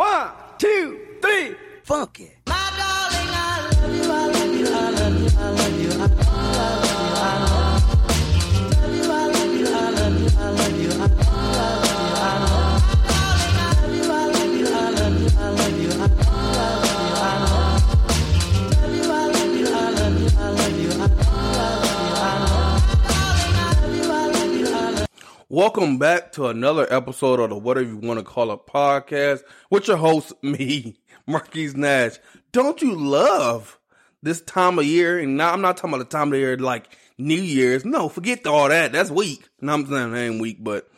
One, two, three, funky. Welcome back to another episode of the Whatever You Want to Call It podcast with your host, me, Marquise Nash. Don't you love this time of year? And now I'm not talking about the time of year like New Year's. No, forget all that. That's weak. No, I'm saying that ain't weak, but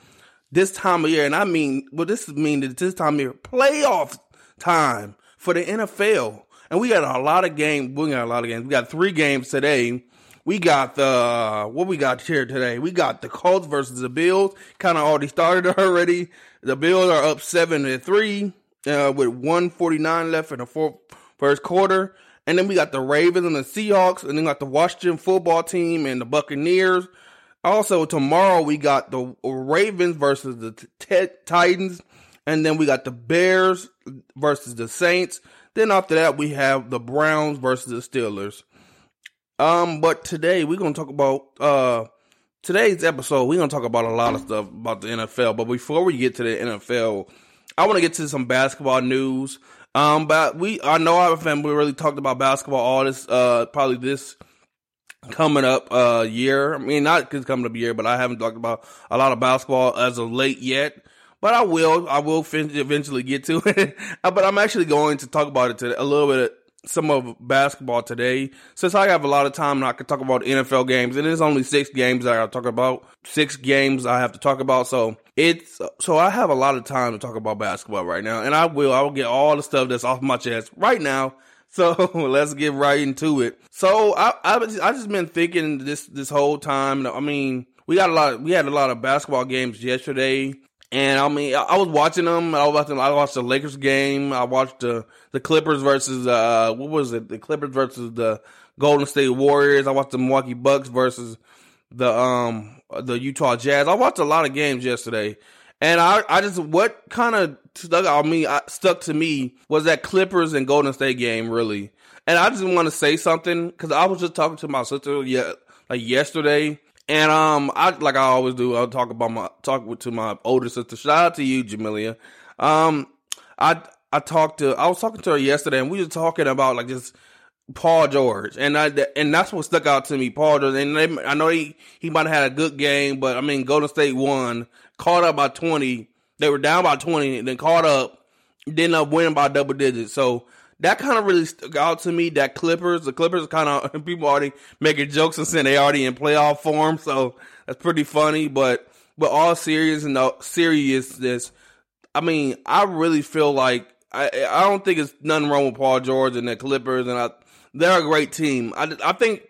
this time of year, and I mean, well, this mean that this time of year, playoff time for the NFL. And we got a lot of games. We got a lot of games. We got three games today. We got the what we got here today. We got the Colts versus the Bills. Kind of already started already. The Bills are up seven to three uh, with one forty nine left in the fourth, first quarter. And then we got the Ravens and the Seahawks, and then got the Washington football team and the Buccaneers. Also tomorrow we got the Ravens versus the t- Titans, and then we got the Bears versus the Saints. Then after that we have the Browns versus the Steelers. Um, but today we're gonna talk about uh today's episode. We're gonna talk about a lot of stuff about the NFL. But before we get to the NFL, I want to get to some basketball news. Um, but we I know our family really talked about basketball all this uh probably this coming up uh year. I mean, not because coming up year, but I haven't talked about a lot of basketball as of late yet. But I will, I will eventually get to it. but I'm actually going to talk about it today, a little bit some of basketball today. Since I have a lot of time and I can talk about NFL games, and there's only six games I gotta talk about. Six games I have to talk about. So it's so I have a lot of time to talk about basketball right now. And I will I will get all the stuff that's off my chest right now. So let's get right into it. So I I I just been thinking this this whole time. I mean, we got a lot. We had a lot of basketball games yesterday. And I mean, I was watching them. I was watching. I watched the Lakers game. I watched the the Clippers versus uh, what was it? The Clippers versus the Golden State Warriors. I watched the Milwaukee Bucks versus the um the Utah Jazz. I watched a lot of games yesterday, and I I just what kind of stuck out me I, stuck to me was that Clippers and Golden State game really. And I just want to say something because I was just talking to my sister yeah like yesterday, and um, I like I always do. I'll talk about my talk with, to my older sister. Shout out to you, Jamelia. Um, I I talked to I was talking to her yesterday, and we were talking about like just Paul George, and I and that's what stuck out to me. Paul George, and they, I know he he might have had a good game, but I mean Golden State won, caught up by twenty. They were down by twenty, and then caught up, ended up winning by double digits. So that kind of really stuck out to me. That Clippers, the Clippers, kind of people already making jokes and saying they already in playoff form, so that's pretty funny. But but all serious and uh, seriousness, I mean, I really feel like I I don't think it's nothing wrong with Paul George and the Clippers, and I, they're a great team. I I think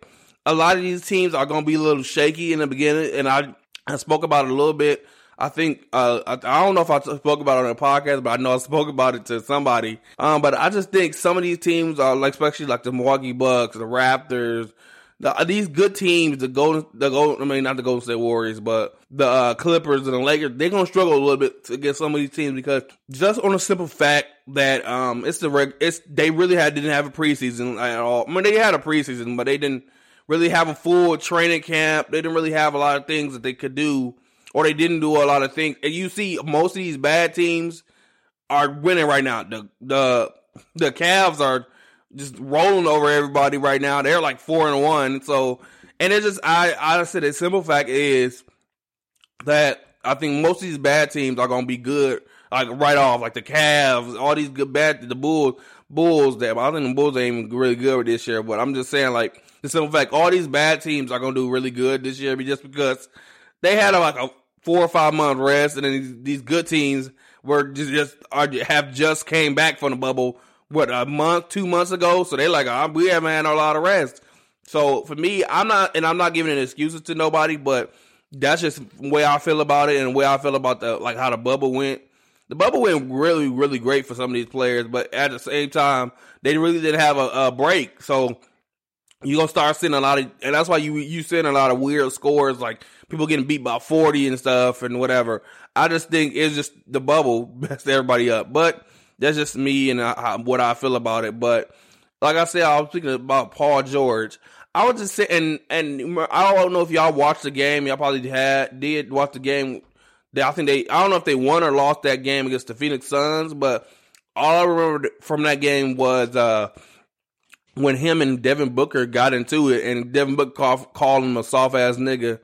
a lot of these teams are going to be a little shaky in the beginning, and I I spoke about it a little bit I think uh, I, I, don't know if I spoke about it on the podcast, but I know I spoke about it to somebody. Um, but I just think some of these teams are like, especially like the Milwaukee Bucks, the Raptors, the, uh, these good teams, the Golden, the Golden, I mean not the Golden State Warriors, but the uh, Clippers and the Lakers, they're gonna struggle a little bit against some of these teams because just on a simple fact that um, it's the reg, it's they really had didn't have a preseason at all. I mean they had a preseason, but they didn't really have a full training camp. They didn't really have a lot of things that they could do or they didn't do a lot of things. And you see most of these bad teams are winning right now. The the the Cavs are just rolling over everybody right now. They're like four and one. So and it's just I I said the simple fact is that I think most of these bad teams are gonna be good like right off, like the Cavs, all these good bad the Bulls Bulls that I think the Bulls ain't even really good this year, but I'm just saying like the simple fact all these bad teams are gonna do really good this year just because they had a, like a four or five month rest, and then these, these good teams were just, just are have just came back from the bubble. What a month, two months ago, so they're like oh, we haven't had a lot of rest. So for me, I'm not, and I'm not giving excuses to nobody, but that's just the way I feel about it, and the way I feel about the like how the bubble went. The bubble went really, really great for some of these players, but at the same time, they really didn't have a, a break. So you're gonna start seeing a lot of, and that's why you you seeing a lot of weird scores like people getting beat by 40 and stuff and whatever. I just think it's just the bubble messed everybody up. But that's just me and I, what I feel about it. But like I said, I was thinking about Paul George. I was just saying, and I don't know if y'all watched the game. Y'all probably had did watch the game. I think they. I don't know if they won or lost that game against the Phoenix Suns, but all I remember from that game was uh, when him and Devin Booker got into it, and Devin Booker called, called him a soft ass nigga,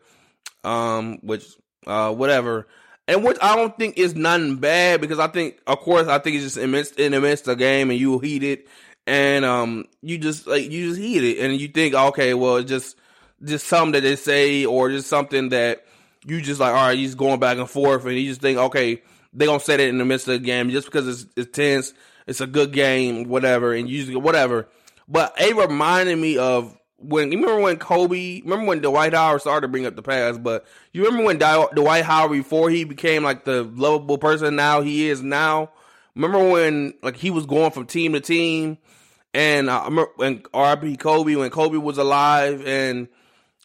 um, which uh, whatever and which I don't think is nothing bad because I think, of course, I think it's just midst, in of the game and you heat it and um you just like you just heat it and you think, okay, well, it's just just something that they say or just something that you just like, all right, just going back and forth and you just think, okay, they gonna say that in the midst of the game just because it's, it's tense, it's a good game, whatever, and you just whatever. But it reminded me of when you remember when Kobe, remember when Dwight Howard started to bring up the past, but you remember when Dwight Howard before he became like the lovable person now he is now. Remember when like he was going from team to team, and I remember when RP Kobe when Kobe was alive and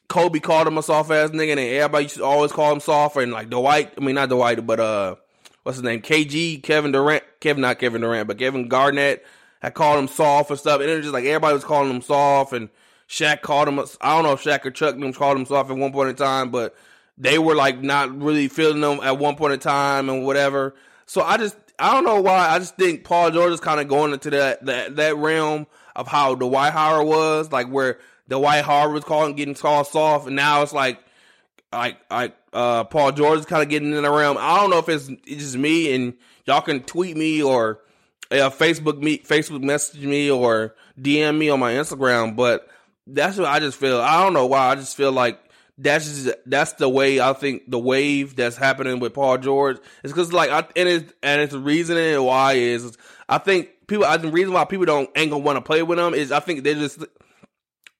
Kobe called him a soft ass nigga, and everybody used to always call him soft, and like Dwight, I mean not Dwight, but uh, what's his name, KG, Kevin Durant, Kevin not Kevin Durant, but Kevin Garnett had called him soft and stuff, and it was just like everybody was calling him soft and Shaq called him. I don't know if Shaq or Chuck them called himself at one point in time, but they were like not really feeling them at one point in time and whatever. So I just I don't know why. I just think Paul George is kind of going into that that that realm of how Dwight Howard was, like where Dwight Howard was calling getting called soft, and now it's like like like uh Paul George is kind of getting in the realm. I don't know if it's, it's just me, and y'all can tweet me or uh, Facebook me Facebook message me or DM me on my Instagram, but that's what I just feel. I don't know why. I just feel like that's just, that's the way I think the wave that's happening with Paul George is because like I and it's and it's the reasoning why is, I think people. I the reason why people don't ain't gonna want to play with him is I think they just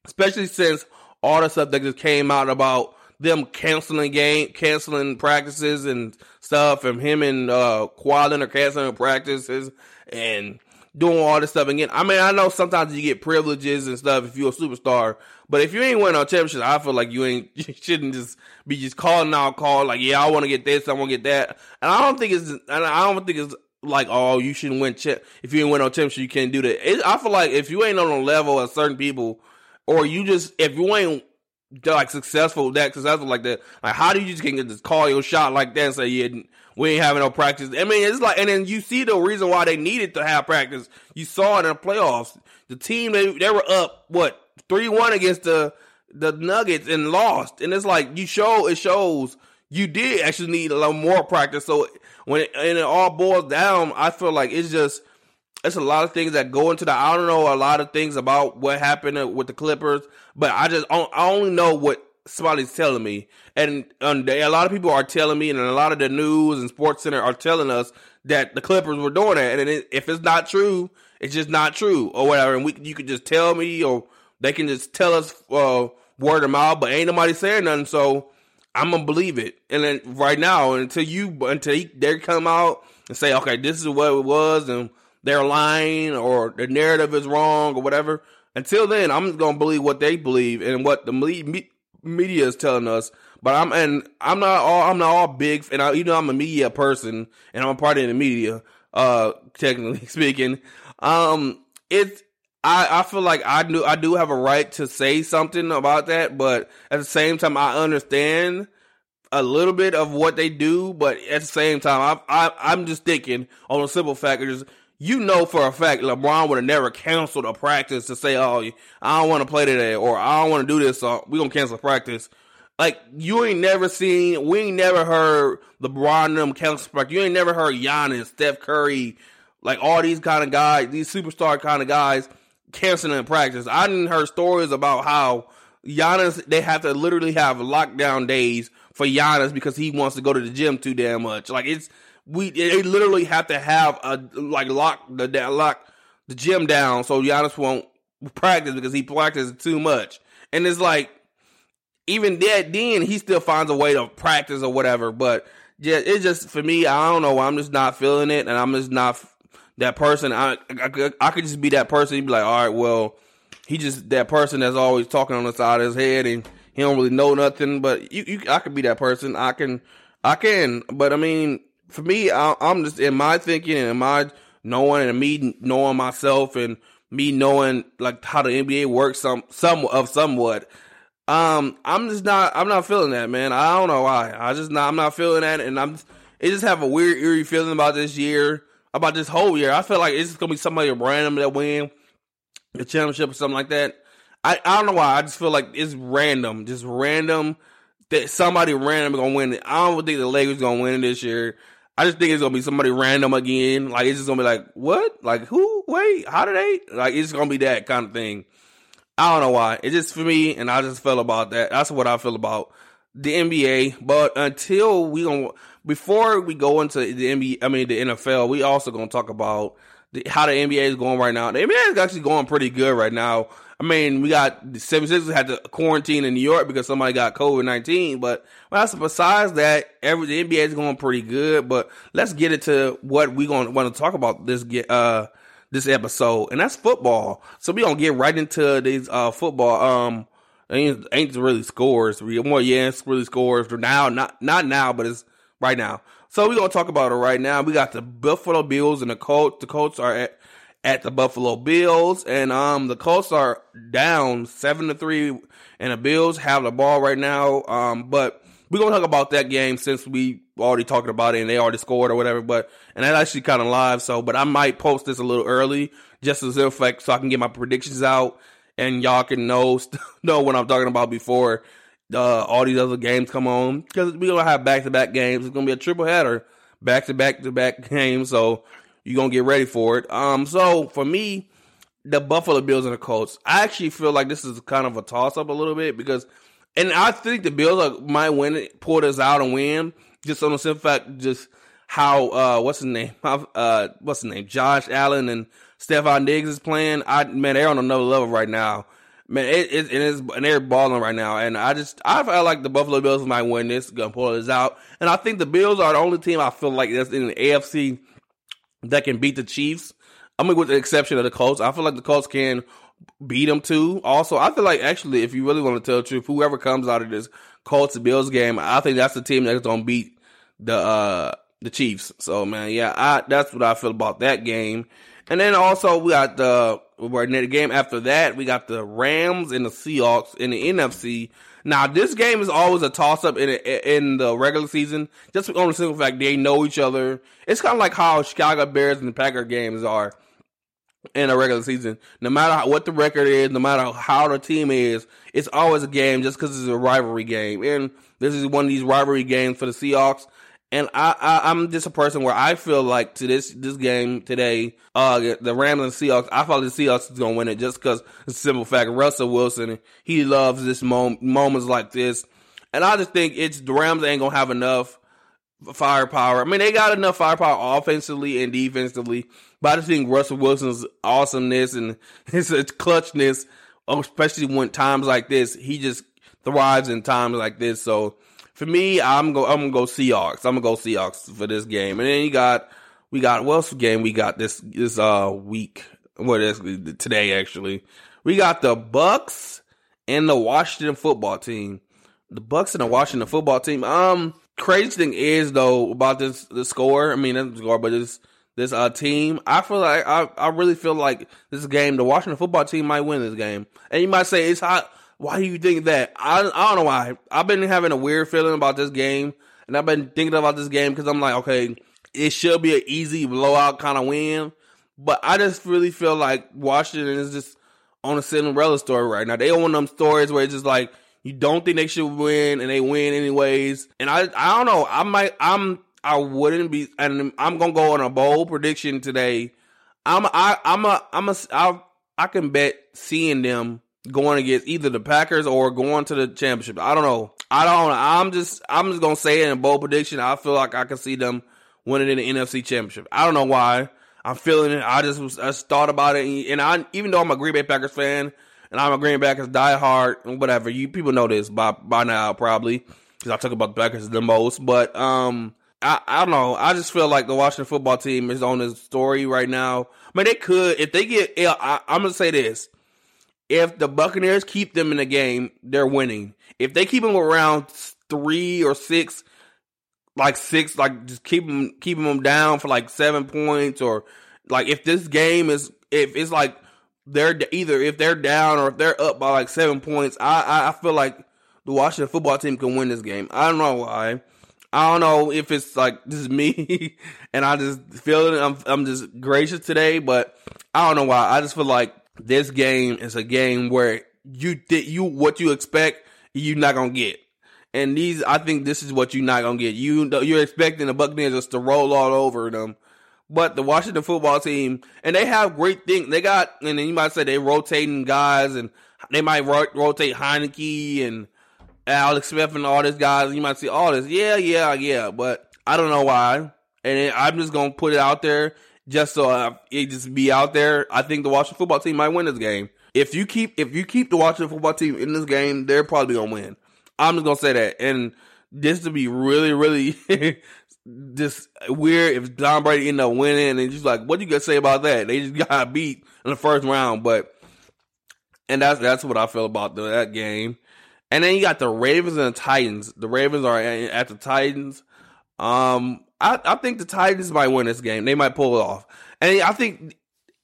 especially since all the stuff that just came out about them canceling game, canceling practices and stuff, and him and uh Kawhi Leonard canceling practices and doing all this stuff again. I mean, I know sometimes you get privileges and stuff if you're a superstar, but if you ain't winning a championship, I feel like you ain't you shouldn't just be just calling out call like, yeah, I want to get this, I want to get that, and I don't think it's and I don't think it's like, oh, you shouldn't win chip if you ain't win no championship, you can't do that. It, I feel like if you ain't on a level of certain people, or you just if you ain't like successful that successful like that, like how do you just can just call your shot like that and say yeah we ain't having no practice. I mean, it's like, and then you see the reason why they needed to have practice. You saw it in the playoffs. The team they they were up what three one against the the Nuggets and lost, and it's like you show it shows you did actually need a little more practice. So when it, and it all boils down, I feel like it's just it's a lot of things that go into the. I don't know a lot of things about what happened with the Clippers, but I just I only know what somebody's telling me, and um, a lot of people are telling me, and a lot of the news and Sports Center are telling us that the Clippers were doing that, and it, if it's not true, it's just not true or whatever. And we, you could just tell me, or they can just tell us uh, word of mouth, but ain't nobody saying nothing, so I'm gonna believe it. And then right now, until you until they come out and say, okay, this is what it was, and they're lying or the narrative is wrong or whatever. Until then, I'm gonna believe what they believe and what the media is telling us. But I'm and I'm not all I'm not all big and I, you know I'm a media person and I'm a part of the media. Uh, technically speaking, um, it's I I feel like I do I do have a right to say something about that, but at the same time I understand a little bit of what they do, but at the same time I I I'm just thinking on a simple fact you know for a fact LeBron would have never canceled a practice to say, "Oh, I don't want to play today," or "I don't want to do this," so we gonna cancel practice. Like you ain't never seen, we ain't never heard LeBron them cancel practice. You ain't never heard Giannis, Steph Curry, like all these kind of guys, these superstar kind of guys canceling practice. I didn't heard stories about how Giannis they have to literally have lockdown days for Giannis because he wants to go to the gym too damn much. Like it's we they literally have to have a like lock the lock the gym down so Giannis won't practice because he practices too much. And it's like even that then he still finds a way to practice or whatever. But yeah, it's just for me. I don't know. I'm just not feeling it, and I'm just not that person. I I, I could just be that person. You'd be like, all right, well, he just that person that's always talking on the side of his head, and he don't really know nothing. But you, you I could be that person. I can, I can. But I mean, for me, I, am just in my thinking and my knowing and me knowing myself and me knowing like how the NBA works some some of somewhat. Um, I'm just not I'm not feeling that, man. I don't know why. I just not I'm not feeling that, and I'm just, it just have a weird eerie feeling about this year, about this whole year. I feel like it's just gonna be somebody random that win the championship or something like that. I, I don't know why. I just feel like it's random, just random that somebody random gonna win it. I don't think the Lakers gonna win it this year. I just think it's gonna be somebody random again. Like it's just gonna be like, what? Like who? Wait, how did they? Like it's gonna be that kind of thing. I don't know why. It's just for me, and I just feel about that. That's what I feel about the NBA. But until we gonna before we go into the NBA, I mean the NFL, we also gonna talk about the, how the NBA is going right now. The NBA is actually going pretty good right now. I mean, we got the 76ers had to quarantine in New York because somebody got COVID 19. But well, besides that, every the NBA is going pretty good. But let's get into what we going to want to talk about this get, uh this episode, and that's football. So we're gonna get right into these uh football. Um, ain't, ain't really scores. More yeah, it's really scores now. Not not now, but it's right now. So we're gonna talk about it right now. We got the Buffalo Bills and the Colts. The Colts are at at the Buffalo Bills, and um the Colts are down seven to three, and the Bills have the ball right now. Um, but we're gonna talk about that game since we already talking about it and they already scored or whatever. But and that's actually kind of live, so but I might post this a little early just as if like so I can get my predictions out and y'all can know know what I'm talking about before uh, all these other games come on because we're gonna have back to back games. It's gonna be a triple header, back to back to back games. So you're gonna get ready for it. Um, so for me, the Buffalo Bills and the Colts, I actually feel like this is kind of a toss up a little bit because, and I think the Bills are, might win it, pull this out and win just on the simple fact, just how uh, what's his name? Uh, what's his name? Josh Allen and Stefon Diggs is playing. I man, they're on another level right now. Man, it, it, it is, and they're balling right now. And I just, I feel like the Buffalo Bills might win this, gonna pull this out. And I think the Bills are the only team I feel like that's in the AFC that can beat the Chiefs. I mean, with the exception of the Colts, I feel like the Colts can beat them too. Also, I feel like actually, if you really want to tell the truth, whoever comes out of this Colts Bills game, I think that's the team that's gonna beat the uh the Chiefs. So man, yeah, I that's what I feel about that game. And then also we got the we're in the game after that, we got the Rams and the Seahawks in the NFC. Now, this game is always a toss up in in the regular season, just on the simple fact they know each other. It's kind of like how Chicago Bears and the Packer games are in a regular season. No matter what the record is, no matter how the team is, it's always a game just because it's a rivalry game. And this is one of these rivalry games for the Seahawks. And I, I am just a person where I feel like to this this game today, uh, the Rams and Seahawks, I like the Seahawks is gonna win it just because the simple fact Russell Wilson he loves this mom- moments like this, and I just think it's the Rams ain't gonna have enough firepower. I mean, they got enough firepower offensively and defensively, but I just think Russell Wilson's awesomeness and his clutchness, especially when times like this, he just thrives in times like this. So for me, I'm go I'm gonna go Seahawks. I'm gonna go Seahawks for this game. And then you got we got what else game we got this this uh week. What is today actually? We got the Bucks and the Washington football team. The Bucks and the Washington football team. Um, crazy thing is though about this the score. I mean, not the score, but this this uh team. I feel like I I really feel like this game. The Washington football team might win this game. And you might say it's hot why do you think that? I, I don't know why. I've been having a weird feeling about this game, and I've been thinking about this game because I'm like, okay, it should be an easy blowout kind of win, but I just really feel like Washington is just on a Cinderella story right now. They of them stories where it's just like you don't think they should win and they win anyways. And I I don't know. I might I'm I wouldn't be and I'm gonna go on a bold prediction today. I'm I I'm a I'm a I I can bet seeing them going against either the Packers or going to the championship. I don't know. I don't. I'm just. I'm just gonna say it in a bold prediction. I feel like I can see them winning in the NFC Championship. I don't know why. I'm feeling it. I just was, I just thought about it, and I even though I'm a Green Bay Packers fan and I'm a Green Bay Packers diehard, whatever. You people know this by by now probably because I talk about the Packers the most. But um, I I don't know. I just feel like the Washington football team is on this story right now. I mean, they could if they get. I, I'm gonna say this if the Buccaneers keep them in the game, they're winning. If they keep them around three or six, like six, like just keep them keeping them down for like seven points or Like if this game is if it's like they're either if they're down or if they're up by like seven points, I I, I feel like the Washington football team can win this game. I don't know why. I don't know if it's like this is me and I just feel it. I'm I'm just gracious today, but I don't know why. I just feel like this game is a game where you did you what you expect you're not gonna get. And these, I think this is what you're not gonna get. You you're expecting the Buccaneers just to roll all over them, but the Washington football team and they have great things. They got and then you might say they rotating guys and they might ro- rotate Heinicke and Alex Smith and all these guys. You might see all this, yeah, yeah, yeah, but I don't know why. And I'm just gonna put it out there just so uh, it just be out there. I think the Washington football team might win this game. If you keep if you keep the Washington football team in this game, they're probably gonna win. I'm just gonna say that. And this to be really, really just weird if Tom Brady end up winning and just like, what you gonna say about that? They just got beat in the first round, but and that's that's what I feel about the, that game. And then you got the Ravens and the Titans. The Ravens are at the Titans. Um, I, I think the Titans might win this game. They might pull it off. And I think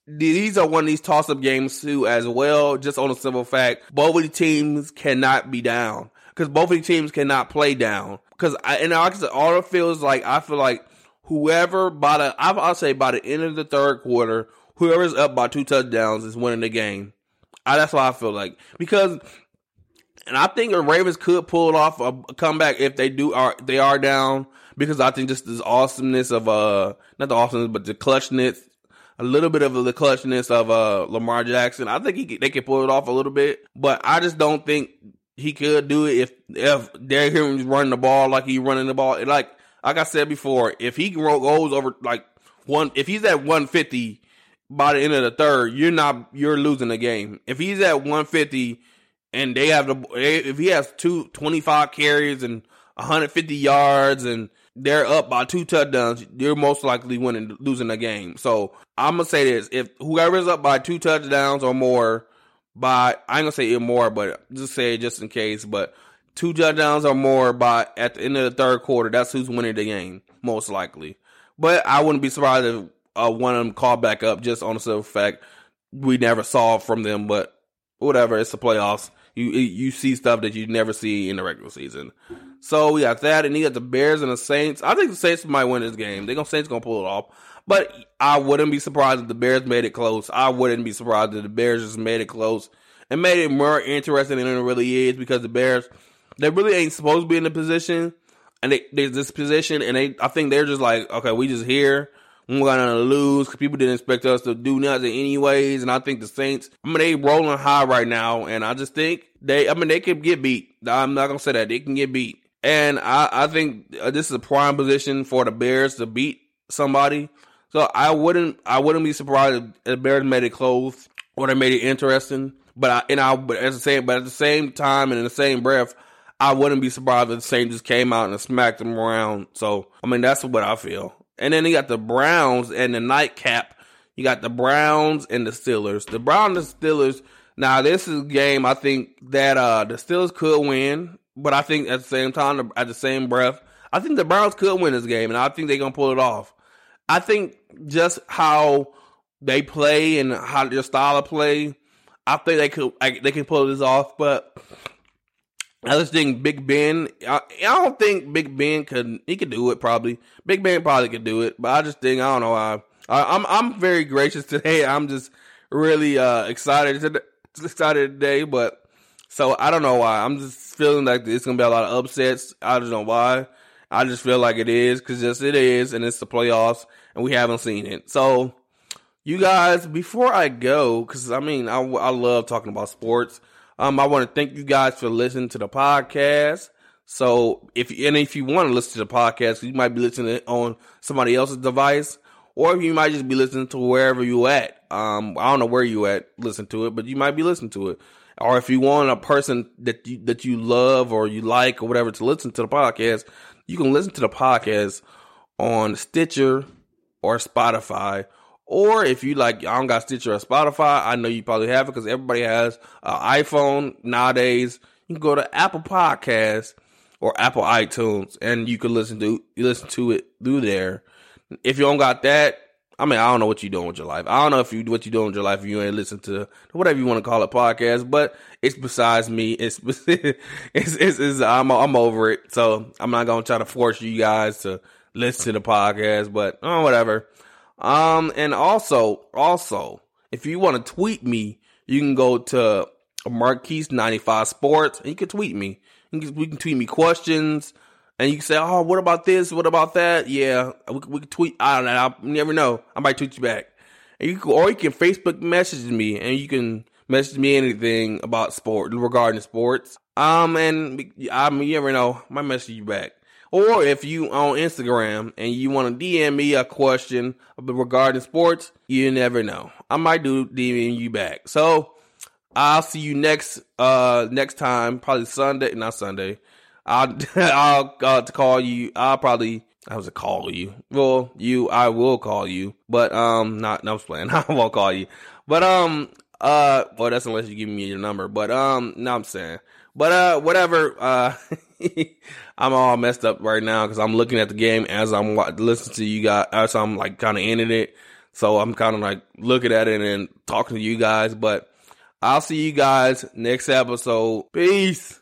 these are one of these toss up games too, as well. Just on a simple fact, both of the teams cannot be down because both of the teams cannot play down. Because and like I said, all it feels like I feel like whoever by the I'll say by the end of the third quarter, whoever's up by two touchdowns is winning the game. I, that's what I feel like because. And I think the Ravens could pull it off a comeback if they do are they are down because I think just this awesomeness of uh not the awesomeness but the clutchness a little bit of the clutchness of uh Lamar Jackson. I think he they can pull it off a little bit, but I just don't think he could do it if if Derrick Henry's running the ball like he's running the ball. Like like I said before, if he goes over like one, if he's at 150 by the end of the third, you're not you're losing the game. If he's at 150 and they have the if he has two 25 carries and 150 yards and they're up by two touchdowns, you're most likely winning losing the game. So I'm gonna say this: if whoever's up by two touchdowns or more, by I ain't gonna say it more, but just say it just in case. But two touchdowns or more by at the end of the third quarter, that's who's winning the game most likely. But I wouldn't be surprised if uh, one of them called back up just on the simple fact we never saw from them. But whatever, it's the playoffs. You you see stuff that you never see in the regular season. So we got that, and you got the Bears and the Saints. I think the Saints might win this game. They gonna Saints gonna pull it off. But I wouldn't be surprised if the Bears made it close. I wouldn't be surprised if the Bears just made it close and made it more interesting than it really is because the Bears they really ain't supposed to be in the position and they there's this position and they I think they're just like okay we just here we're gonna lose because people didn't expect us to do nothing anyways and I think the Saints I mean they rolling high right now and I just think they I mean they could get beat I'm not gonna say that they can get beat and I, I think uh, this is a prime position for the Bears to beat somebody. So I wouldn't I wouldn't be surprised if the Bears made it close or they made it interesting. But I and I but as I say, but at the same time and in the same breath, I wouldn't be surprised if the Saints just came out and smacked them around. So I mean that's what I feel. And then you got the Browns and the nightcap. You got the Browns and the Steelers. The Browns and the Steelers. Now this is a game I think that uh the Steelers could win. But I think at the same time, at the same breath, I think the Browns could win this game, and I think they're gonna pull it off. I think just how they play and how their style of play, I think they could they can pull this off. But I just think Big Ben. I, I don't think Big Ben could. He could do it probably. Big Ben probably could do it, but I just think I don't know. I, I am I'm, I'm very gracious today. I'm just really uh, excited today, excited today, but so I don't know why. I'm just feeling like it's gonna be a lot of upsets. I don't know why. I just feel like it is because just it is, and it's the playoffs, and we haven't seen it. So, you guys, before I go, because I mean, I, I love talking about sports. Um, I want to thank you guys for listening to the podcast. So, if and if you want to listen to the podcast, you might be listening on somebody else's device, or you might just be listening to wherever you at. Um, I don't know where you at, listen to it, but you might be listening to it or if you want a person that you, that you love or you like or whatever to listen to the podcast, you can listen to the podcast on Stitcher or Spotify. Or if you like, I don't got Stitcher or Spotify, I know you probably have it because everybody has an iPhone nowadays. You can go to Apple Podcasts or Apple iTunes and you can listen to you listen to it through there. If you don't got that, I mean, I don't know what you're doing with your life. I don't know if you what you're doing with your life if you ain't listen to whatever you want to call it podcast, but it's besides me. It's it's, it's, it's I'm I'm over it. So I'm not gonna try to force you guys to listen to the podcast, but oh, whatever. Um, and also, also, if you want to tweet me, you can go to Marquise95 Sports and you can tweet me. You can, we can tweet me questions and you can say, "Oh, what about this? What about that?" Yeah, we, we can tweet. I don't know. I never know. I might tweet you back. And you can, or you can Facebook message me, and you can message me anything about sport regarding sports. Um, and I mean, you never know. I might message you back. Or if you on Instagram and you want to DM me a question regarding sports, you never know. I might do DM you back. So I'll see you next uh next time, probably Sunday, not Sunday. I'll I'll uh, to call you. I'll probably I was to call you. Well, you I will call you, but um, not no I'm playing. I won't call you, but um, uh, well that's unless you give me your number. But um, no, I'm saying, but uh, whatever. Uh, I'm all messed up right now because I'm looking at the game as I'm listening to you guys. As I'm like kind of ending it, so I'm kind of like looking at it and talking to you guys. But I'll see you guys next episode. Peace.